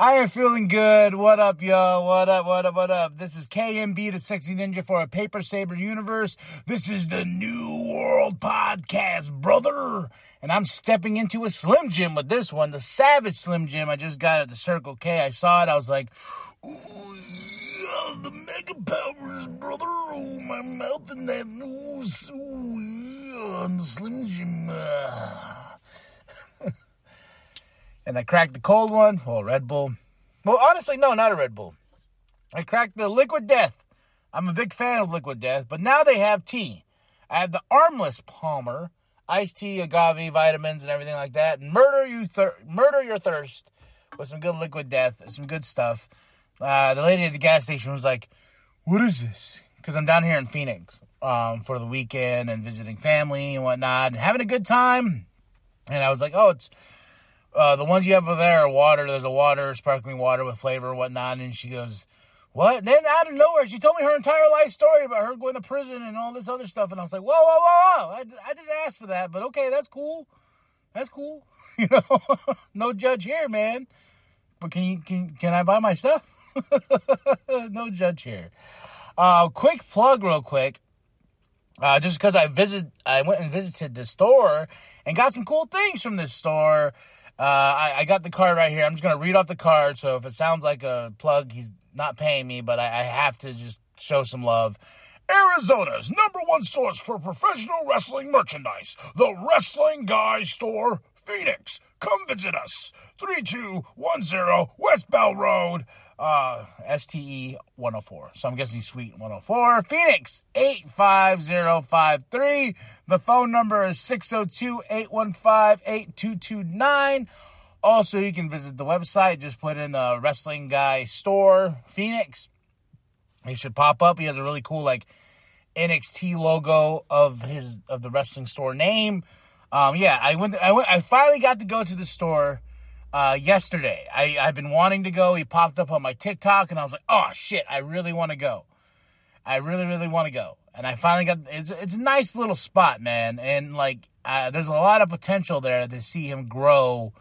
I am feeling good. What up, y'all? What up, what up, what up? This is KMB, the Sexy Ninja for a Paper Saber Universe. This is the New World Podcast, brother. And I'm stepping into a Slim Jim with this one, the Savage Slim Jim. I just got at the Circle K. I saw it. I was like, ooh, yeah, the mega powers, brother. Oh, my mouth and that. Ooh, so, yeah, the Slim Jim. Uh. And I cracked the cold one, well, Red Bull. Well, honestly, no, not a Red Bull. I cracked the Liquid Death. I'm a big fan of Liquid Death, but now they have tea. I have the Armless Palmer, iced tea, agave, vitamins, and everything like that. And murder you, thir- murder your thirst with some good Liquid Death, some good stuff. Uh, the lady at the gas station was like, "What is this?" Because I'm down here in Phoenix um, for the weekend and visiting family and whatnot, and having a good time. And I was like, "Oh, it's." Uh, the ones you have over there are water. There's a water, sparkling water with flavor whatnot. And she goes, What? Then out of nowhere, she told me her entire life story about her going to prison and all this other stuff. And I was like, Whoa, whoa, whoa, whoa. I, I didn't ask for that, but okay, that's cool. That's cool. You know, no judge here, man. But can you can can I buy my stuff? no judge here. Uh, quick plug, real quick. Uh, just because I visit, I went and visited the store and got some cool things from this store. Uh, I, I, got the card right here. I'm just gonna read off the card. So if it sounds like a plug, he's not paying me, but I, I have to just show some love. Arizona's number one source for professional wrestling merchandise, the Wrestling Guy Store, Phoenix. Come visit us. 3210 West Bell Road, uh, STE 104. So I'm guessing Suite 104. Phoenix 85053. The phone number is 602 815 8229. Also, you can visit the website. Just put in the Wrestling Guy Store, Phoenix. He should pop up. He has a really cool, like, NXT logo of his of the wrestling store name. Um, yeah, I went. I went. I finally got to go to the store uh, yesterday. I I've been wanting to go. He popped up on my TikTok, and I was like, oh shit, I really want to go. I really, really want to go. And I finally got. It's it's a nice little spot, man. And like, uh, there's a lot of potential there to see him grow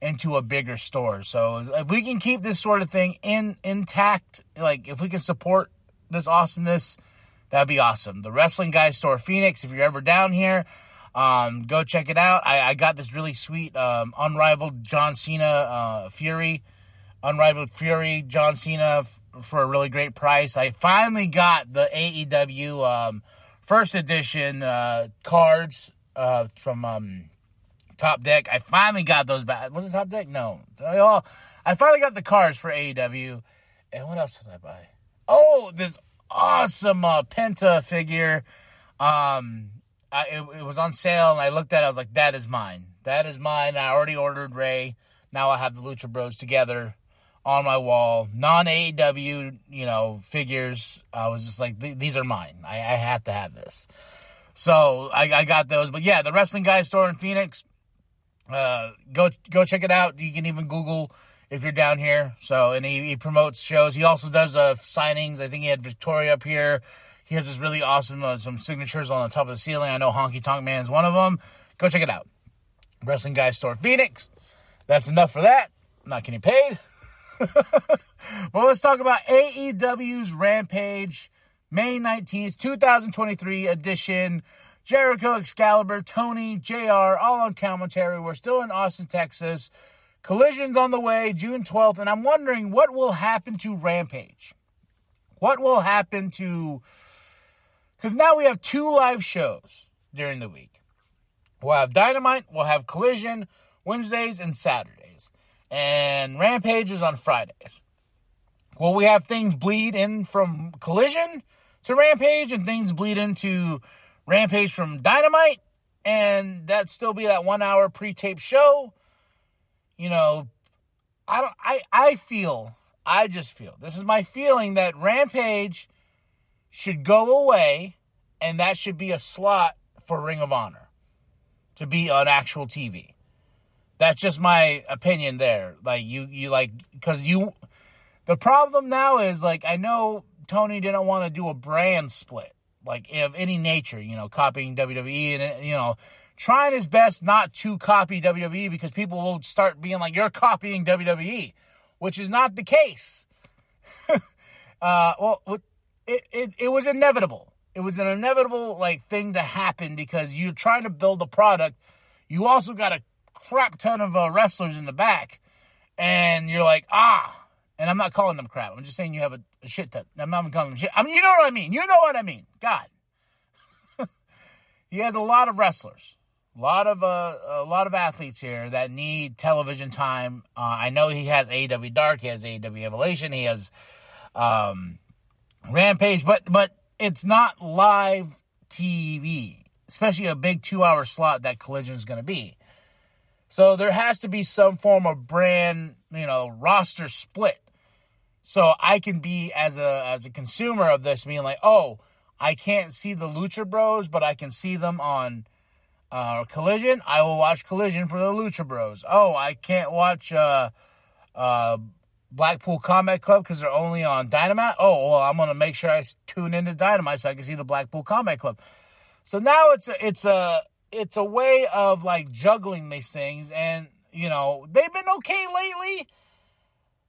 into a bigger store. So if we can keep this sort of thing in intact, like if we can support this awesomeness, that'd be awesome. The Wrestling Guy Store Phoenix. If you're ever down here. Um, go check it out. I, I got this really sweet, um, unrivaled John Cena uh, Fury, unrivaled Fury John Cena f- for a really great price. I finally got the AEW um, first edition uh, cards uh, from um, Top Deck. I finally got those back. Was it Top Deck? No. I finally got the cards for AEW. And what else did I buy? Oh, this awesome uh, Penta figure. Um, I, it, it, was on sale, and I looked at it. I was like, "That is mine. That is mine." I already ordered Rey. Now I have the Lucha Bros together on my wall, non AEW, you know, figures. I was just like, "These are mine. I, I have to have this." So I, I, got those. But yeah, the Wrestling Guy store in Phoenix. Uh, go go check it out. You can even Google if you're down here. So and he, he promotes shows. He also does uh, signings. I think he had Victoria up here. He has this really awesome uh, some signatures on the top of the ceiling. I know Honky Tonk Man is one of them. Go check it out. Wrestling Guy Store Phoenix. That's enough for that. I'm not getting paid. well, let's talk about AEW's Rampage, May 19th, 2023 edition. Jericho, Excalibur, Tony, JR, all on commentary. We're still in Austin, Texas. Collision's on the way, June 12th, and I'm wondering what will happen to Rampage. What will happen to because now we have two live shows during the week. We'll have Dynamite, we'll have Collision Wednesdays and Saturdays, and Rampage is on Fridays. Will we have things bleed in from Collision to Rampage and things bleed into Rampage from Dynamite? And that still be that one hour pre taped show? You know, I don't I I feel I just feel this is my feeling that Rampage should go away, and that should be a slot for Ring of Honor to be on actual TV. That's just my opinion there. Like you, you like because you. The problem now is like I know Tony didn't want to do a brand split, like of any nature, you know, copying WWE and you know, trying his best not to copy WWE because people will start being like, "You're copying WWE," which is not the case. uh, well, it, it was inevitable. It was an inevitable like thing to happen because you're trying to build a product. You also got a crap ton of uh, wrestlers in the back, and you're like, ah. And I'm not calling them crap. I'm just saying you have a, a shit ton. I'm not even calling them shit. I mean, you know what I mean. You know what I mean. God. he has a lot of wrestlers, a lot of uh, a lot of athletes here that need television time. Uh, I know he has AEW Dark, he has AEW Elevation, he has um, Rampage, but but it's not live TV, especially a big two hour slot that Collision is going to be. So there has to be some form of brand, you know, roster split. So I can be as a as a consumer of this being like, oh, I can't see the Lucha Bros, but I can see them on uh, Collision. I will watch Collision for the Lucha Bros. Oh, I can't watch uh, uh, Blackpool Combat Club because they're only on Dynamite. Oh, well, I'm gonna make sure I tune into Dynamite so I can see the Blackpool Combat Club. So now it's a, it's a it's a way of like juggling these things, and you know they've been okay lately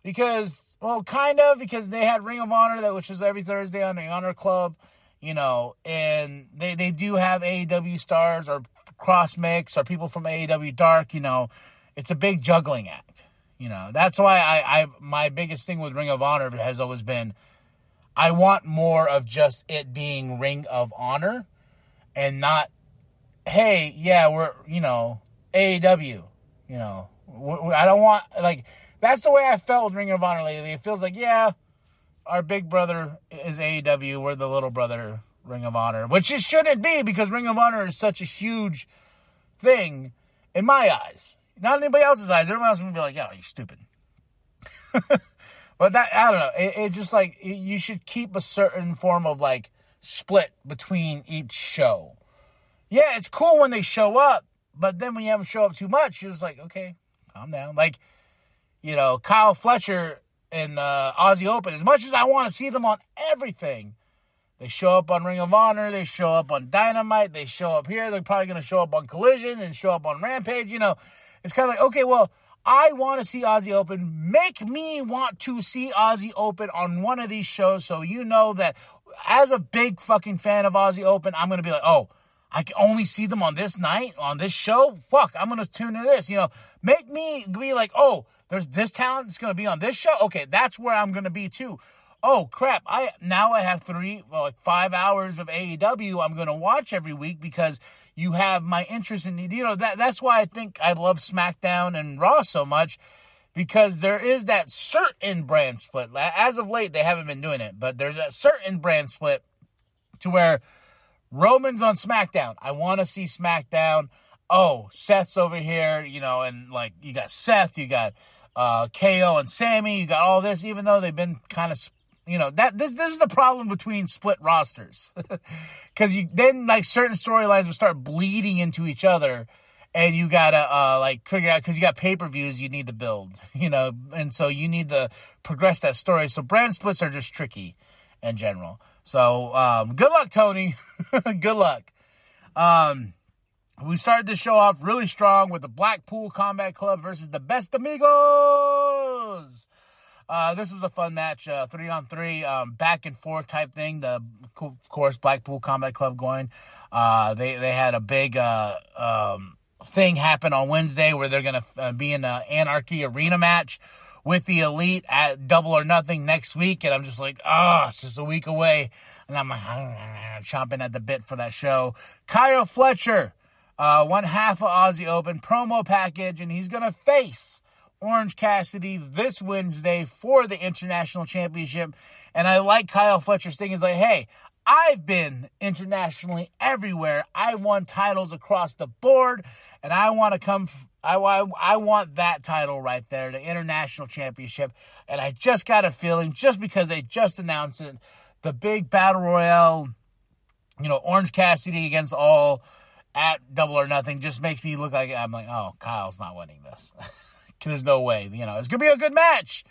because well, kind of because they had Ring of Honor that which is every Thursday on the Honor Club, you know, and they they do have AEW stars or cross mix or people from AEW Dark, you know, it's a big juggling act. You know, that's why I, I my biggest thing with Ring of Honor has always been I want more of just it being Ring of Honor and not, hey, yeah, we're, you know, AEW, you know, I don't want, like, that's the way I felt with Ring of Honor lately. It feels like, yeah, our big brother is AEW, we're the little brother Ring of Honor, which it shouldn't be because Ring of Honor is such a huge thing in my eyes. Not anybody else's eyes. Everyone else would be like, "Yeah, you're stupid." but that I don't know. It, it just like it, you should keep a certain form of like split between each show. Yeah, it's cool when they show up, but then when you have them show up too much, you're just like, okay, calm down. Like, you know, Kyle Fletcher and uh, Aussie Open. As much as I want to see them on everything, they show up on Ring of Honor. They show up on Dynamite. They show up here. They're probably going to show up on Collision and show up on Rampage. You know, it's kind of like, okay, well, I want to see Aussie Open. Make me want to see Aussie Open on one of these shows so you know that as a big fucking fan of Aussie Open, I'm going to be like, oh, I can only see them on this night, on this show. Fuck, I'm going to tune to this. You know, make me be like, oh, there's this talent that's going to be on this show. Okay, that's where I'm going to be too. Oh crap! I now I have three, well, like five hours of AEW. I'm going to watch every week because you have my interest in you know that that's why I think I love SmackDown and Raw so much because there is that certain brand split. As of late, they haven't been doing it, but there's a certain brand split to where Roman's on SmackDown. I want to see SmackDown. Oh, Seth's over here, you know, and like you got Seth, you got uh, KO and Sami, you got all this, even though they've been kind of you know that this this is the problem between split rosters. Because you then like certain storylines will start bleeding into each other and you gotta uh like figure out because you got pay-per-views you need to build you know and so you need to progress that story. So brand splits are just tricky in general. So um good luck tony. Good luck. Um we started the show off really strong with the blackpool combat club versus the best amigos uh, this was a fun match, uh, three on three, um, back and forth type thing. The of course Blackpool Combat Club going. Uh, they they had a big uh, um, thing happen on Wednesday where they're gonna uh, be in an Anarchy Arena match with the Elite at Double or Nothing next week, and I'm just like, ah, oh, it's just a week away, and I'm like chomping at the bit for that show. Kyle Fletcher, one half of Aussie Open promo package, and he's gonna face. Orange Cassidy this Wednesday for the International Championship. And I like Kyle Fletcher's thing He's like, hey, I've been internationally everywhere. I've won titles across the board, and I want to come. I, want that title right there, the international championship. And I just got a feeling, just because they just announced it, the big battle royale, you know, Orange Cassidy against all at Double or Nothing just makes me look like I'm like, oh, Kyle's not winning this. There's no way, you know, it's gonna be a good match,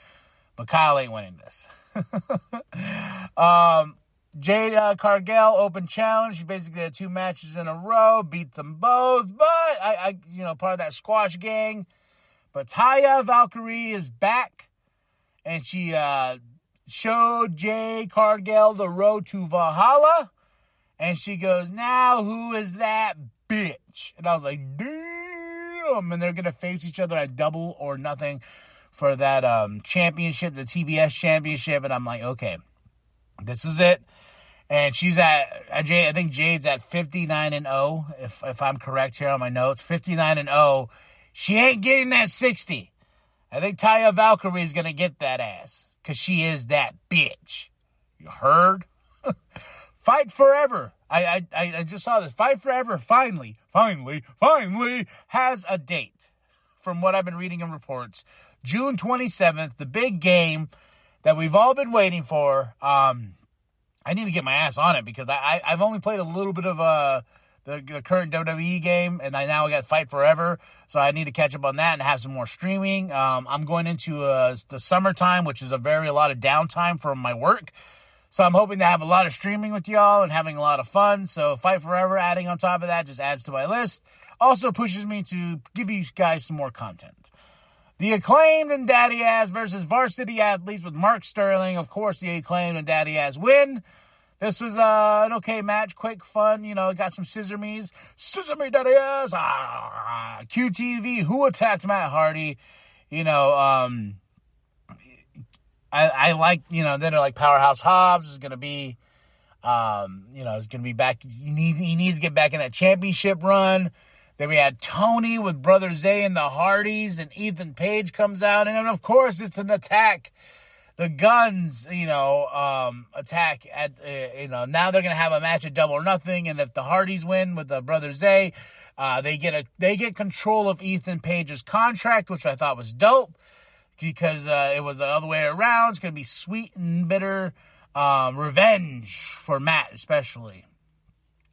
but Kyle ain't winning this. um, Jade uh, Cargill open challenge. She basically had two matches in a row, beat them both, but I, I you know, part of that squash gang. But Taya Valkyrie is back, and she uh, showed Jade Cargill the road to Valhalla. And she goes, Now who is that bitch? And I was like, Damn. And they're going to face each other at double or nothing for that um, championship, the TBS championship. And I'm like, Okay, this is it. And she's at, I think Jade's at 59 and 0, if, if I'm correct here on my notes. 59 and 0. She ain't getting that 60. I think Taya Valkyrie is to get that ass because she is that bitch. You heard? Fight Forever. I, I I just saw this. Fight Forever finally, finally, finally has a date. From what I've been reading in reports, June 27th, the big game that we've all been waiting for. Um, I need to get my ass on it because I, I have only played a little bit of uh the, the current WWE game, and I now got Fight Forever, so I need to catch up on that and have some more streaming. Um, I'm going into uh, the summertime, which is a very a lot of downtime from my work. So I'm hoping to have a lot of streaming with y'all and having a lot of fun. So Fight Forever adding on top of that just adds to my list. Also pushes me to give you guys some more content. The acclaimed and Daddy Ass versus Varsity Athletes with Mark Sterling. Of course, the acclaimed and Daddy Ass win. This was uh, an okay match, quick, fun. You know, got some scissor me's. Scissor me, Daddy Ass. Ah, QTV. Who attacked Matt Hardy? You know, um, I, I like, you know, then they're like Powerhouse Hobbs is going to be, um, you know, is going to be back. He needs, he needs to get back in that championship run. Then we had Tony with Brother Zay and the Hardys, and Ethan Page comes out. And then, of course, it's an attack. The Gunns, you know, um, attack at, uh, you know, now they're going to have a match at double or nothing. And if the Hardys win with the Brother Zay, uh, they get a, they get control of Ethan Page's contract, which I thought was dope because uh, it was the other way around. It's going to be sweet and bitter um, revenge for Matt, especially.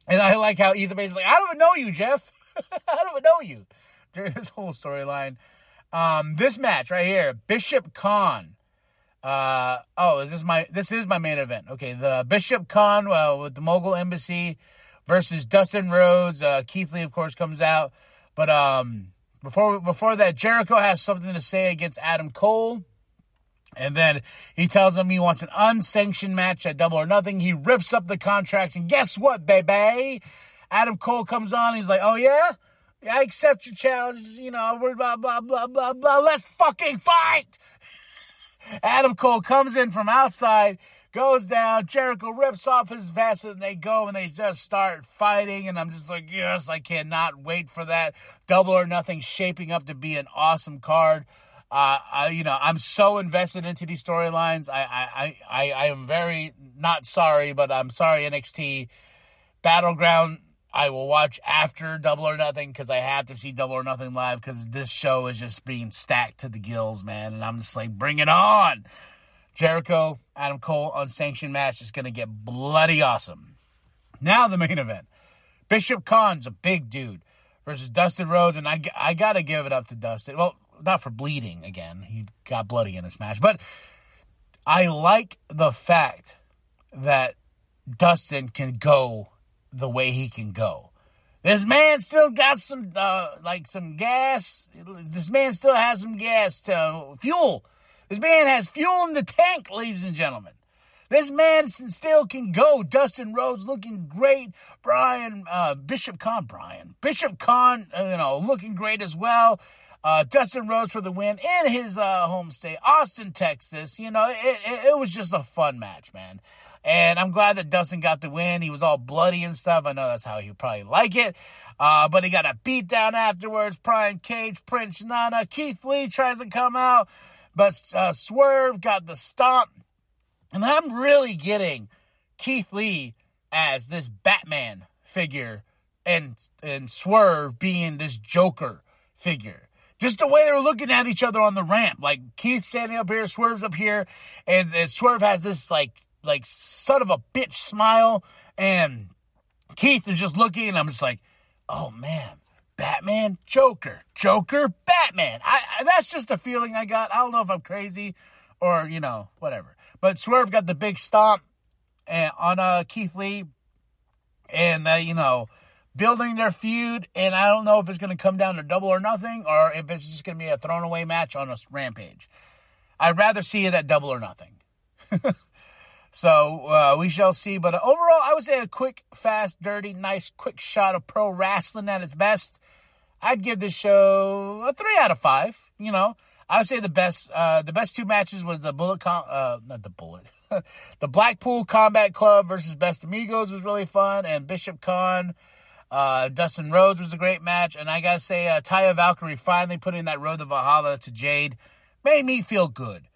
And I like how Ethan Page is like, I don't even know you, Jeff. I don't even know you during this whole storyline. Um, this match right here, Bishop Kaun. Uh, oh, is this my? This is my main event. Okay, the Bishop Kaun uh, with the Mogul Embassy versus Dustin Rhodes. Uh, Keith Lee, of course, comes out, but um, before before that, Jericho has something to say against Adam Cole. And then he tells him he wants an unsanctioned match at Double or Nothing. He rips up the contracts, and guess what, baby? Adam Cole comes on. He's like, "Oh yeah, yeah I accept your challenge. You know, we're blah blah blah blah blah. Let's fucking fight." Adam Cole comes in from outside goes down. Jericho rips off his vest and they go and they just start fighting. And I'm just like, yes, I cannot wait for that. Double or nothing shaping up to be an awesome card. Uh, I, you know, I'm so invested into these storylines. I, I, I, I am very not sorry, but I'm sorry NXT Battleground. I will watch after Double or Nothing because I have to see Double or Nothing live because this show is just being stacked to the gills, man. And I'm just like, bring it on. Jericho, Adam Cole, unsanctioned match is going to get bloody awesome. Now the main event. Bishop Kaun's a big dude versus Dustin Rhodes, and I, I got to give it up to Dustin. Well, not for bleeding again. He got bloody in this match, but I like the fact that Dustin can go the way he can go. This man still got some, uh, like some gas. This man still has some gas to fuel this man has fuel in the tank, ladies and gentlemen. This man still can go. Dustin Rhodes looking great. Brian, uh, Bishop Kaun, Brian. Bishop Kaun, uh, you know, looking great as well. Uh, Dustin Rhodes for the win in his uh, home state, Austin, Texas. You know, it, it, it, was just a fun match, man. And I'm glad that Dustin got the win. He was all bloody and stuff. I know that's how he probably like it. Uh, but he got a beat down afterwards. Brian Cage, Prince Nana, Keith Lee tries to come out. But uh, Swerve got the stomp. And I'm really getting Keith Lee as this Batman figure and and Swerve being this Joker figure. Just the way they were looking at each other on the ramp. Like Keith standing up here, Swerve's up here, and, and Swerve has this like like son of a bitch smile, and Keith is just looking, and I'm just like, oh man, Batman, Joker, Joker, Batman. I, I that's just a feeling I got. I don't know if I'm crazy or you know whatever. But Swerve got the big stomp and on uh, Keith Lee, and uh, you know building their feud. And I don't know if it's going to come down to double or nothing, or if it's just going to be a thrown away match on a Rampage. I'd rather see it at double or nothing. So uh, we shall see. But overall, I would say a quick, fast, dirty, nice, quick shot of pro wrestling at its best. I'd give this show a three out of five. You know, I would say the best, uh, the best two matches was the Bullet, Com- uh, not the Bullet, the Blackpool Combat Club versus Best Amigos was really fun, and Bishop Kaun, uh, Dustin Rhodes was a great match, and I gotta say, uh, Taya Valkyrie finally putting that Road to Valhalla to Jade made me feel good.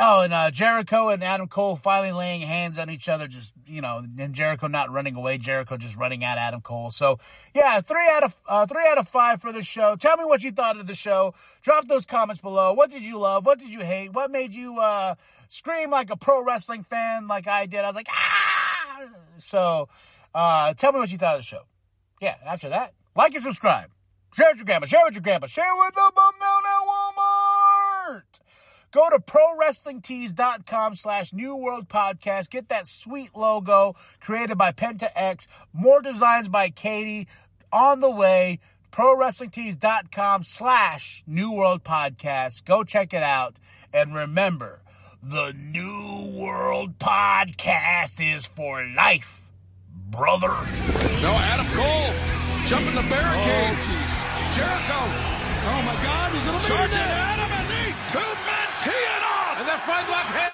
Oh, and uh, Jericho and Adam Cole finally laying hands on each other, just you know, and Jericho not running away, Jericho just running at Adam Cole. So yeah, three out of uh, three out of five for the show. Tell me what you thought of the show. Drop those comments below. What did you love? What did you hate? What made you uh, scream like a pro wrestling fan, like I did? I was like ah. So uh, tell me what you thought of the show. Yeah, after that, like and subscribe. Share with your grandma. Share with your grandpa. Share with the bum down Walmart. Go to prowrestlingtees.com slash New World Podcast. Get that sweet logo created by Penta X. More designs by Katie on the way. ProWrestlingTees.com slash New World Podcast. Go check it out. And remember, the New World Podcast is for life, brother. No, Adam Cole jumping the barricade. Oh, Jericho. Oh my God, he's gonna Charging be. Adam and these two men teeing off.